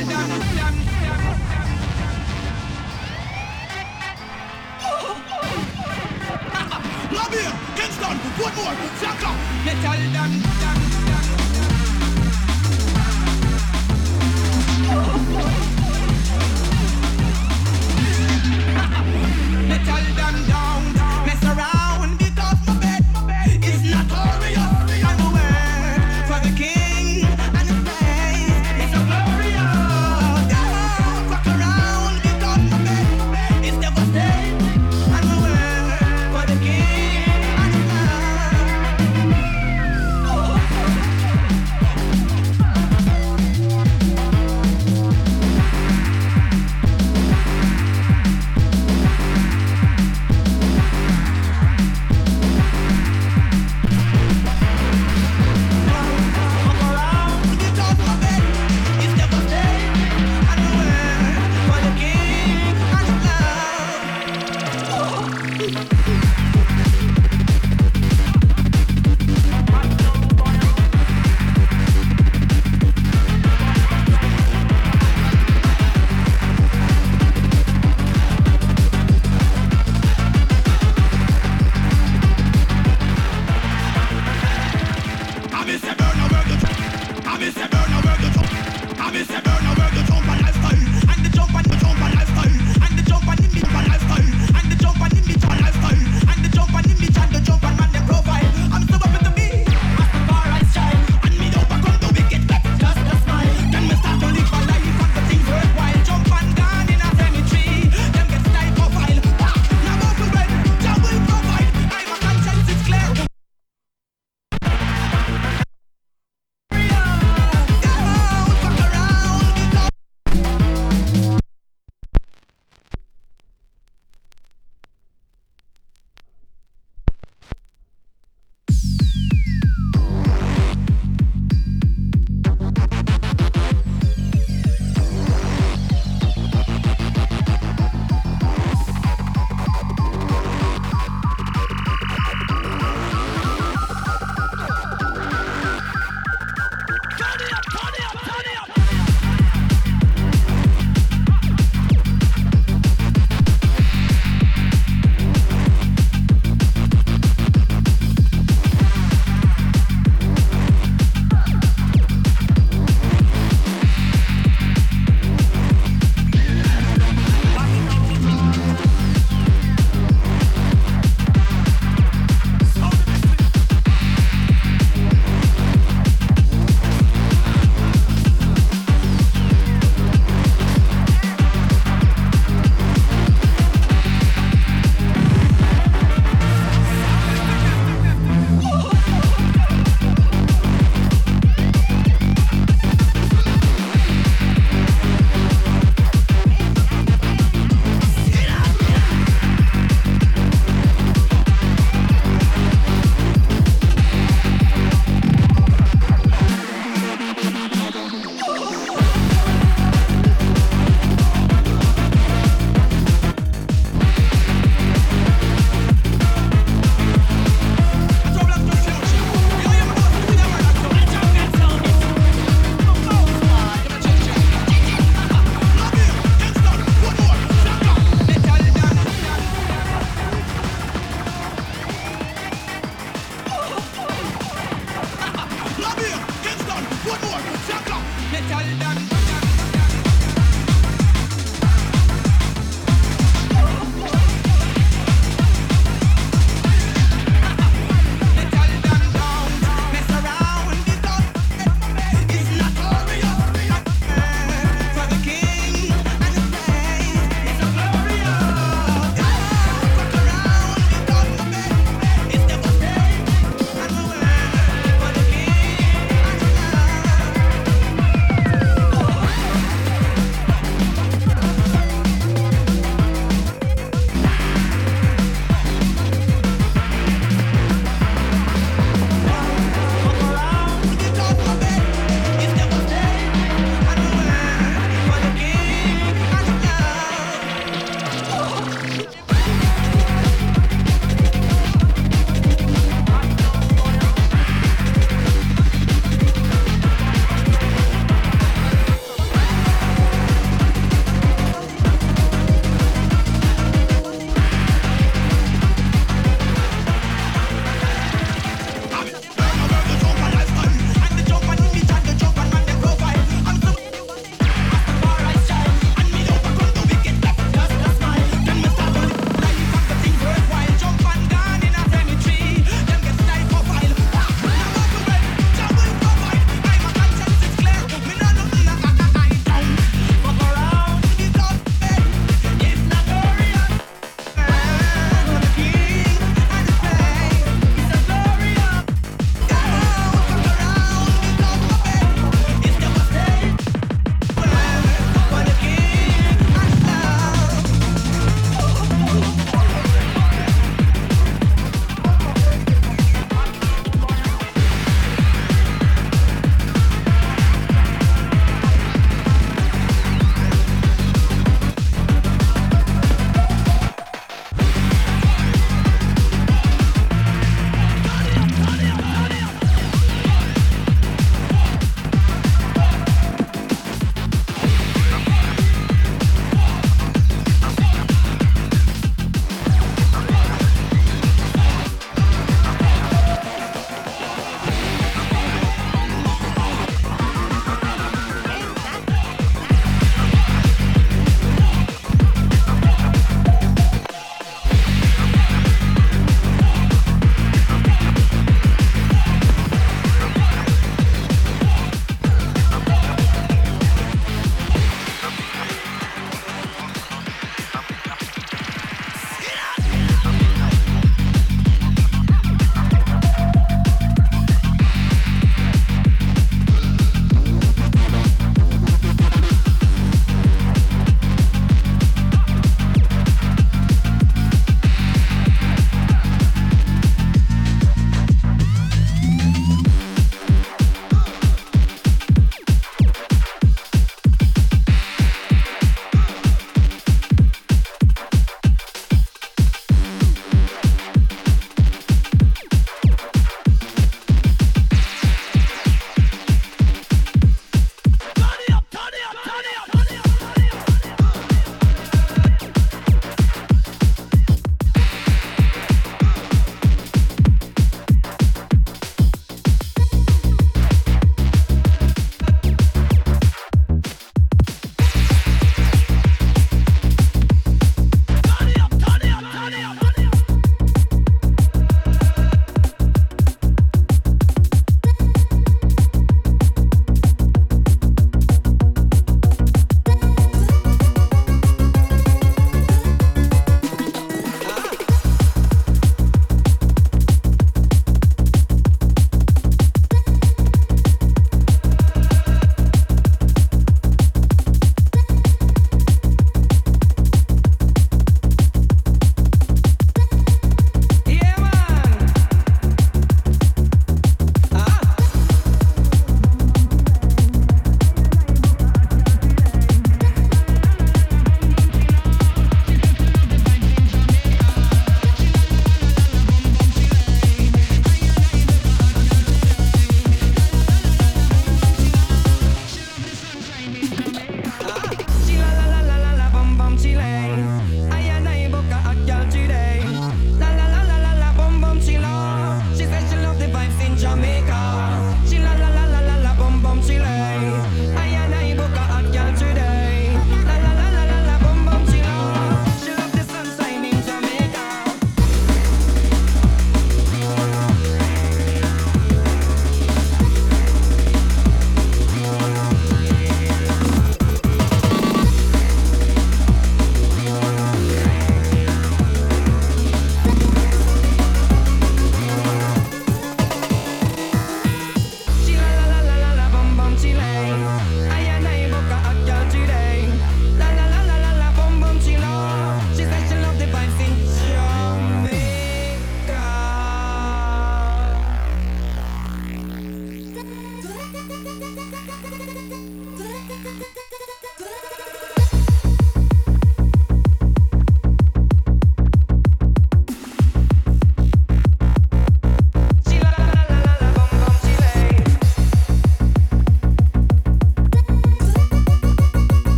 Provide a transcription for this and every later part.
Love you! Get done! One more!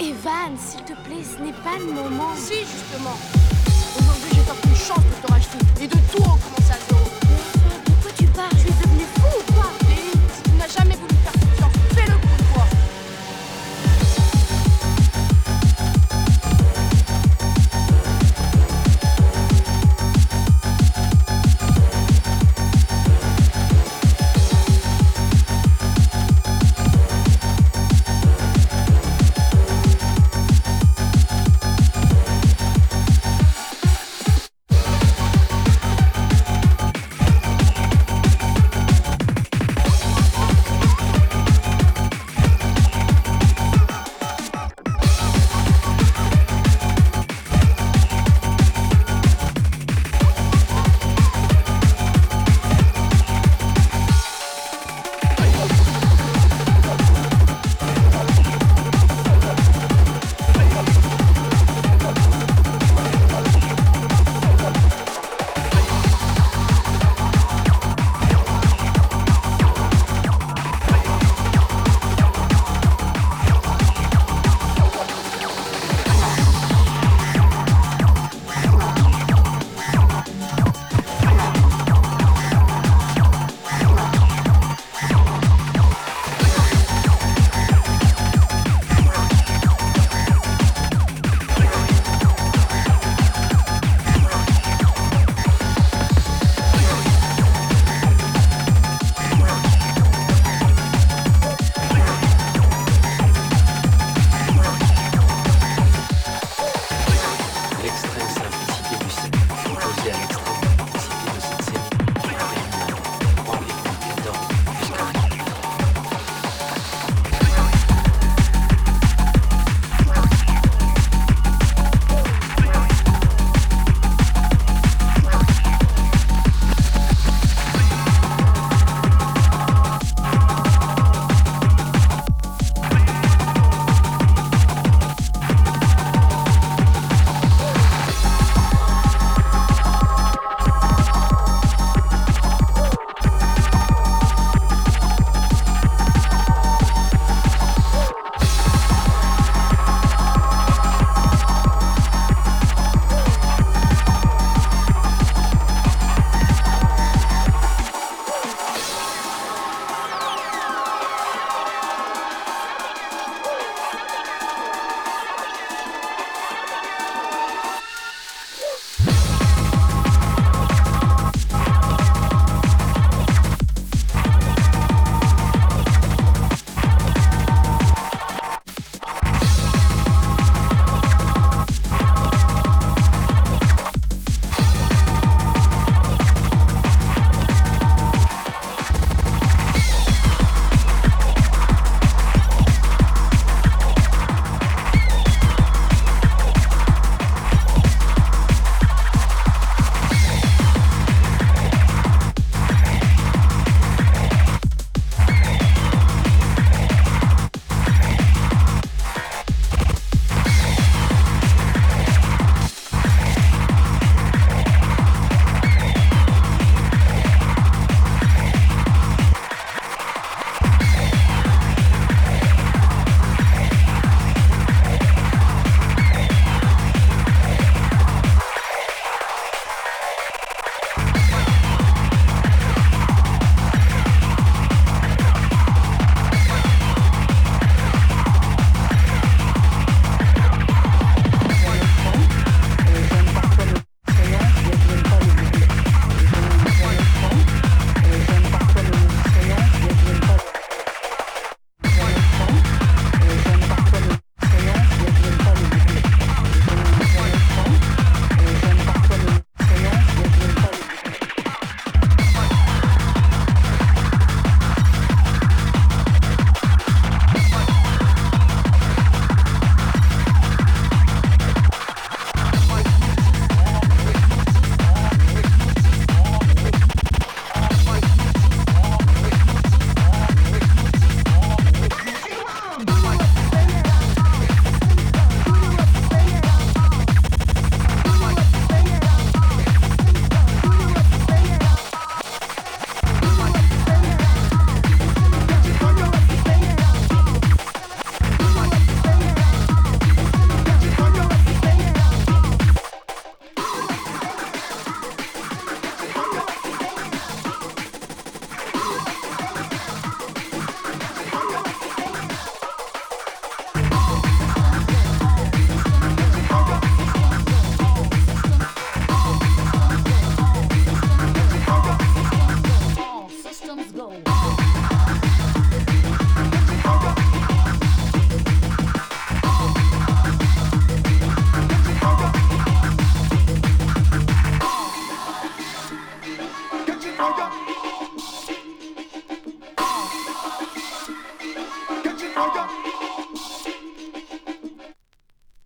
Evan, s'il te plaît, ce n'est pas le moment. Si, justement.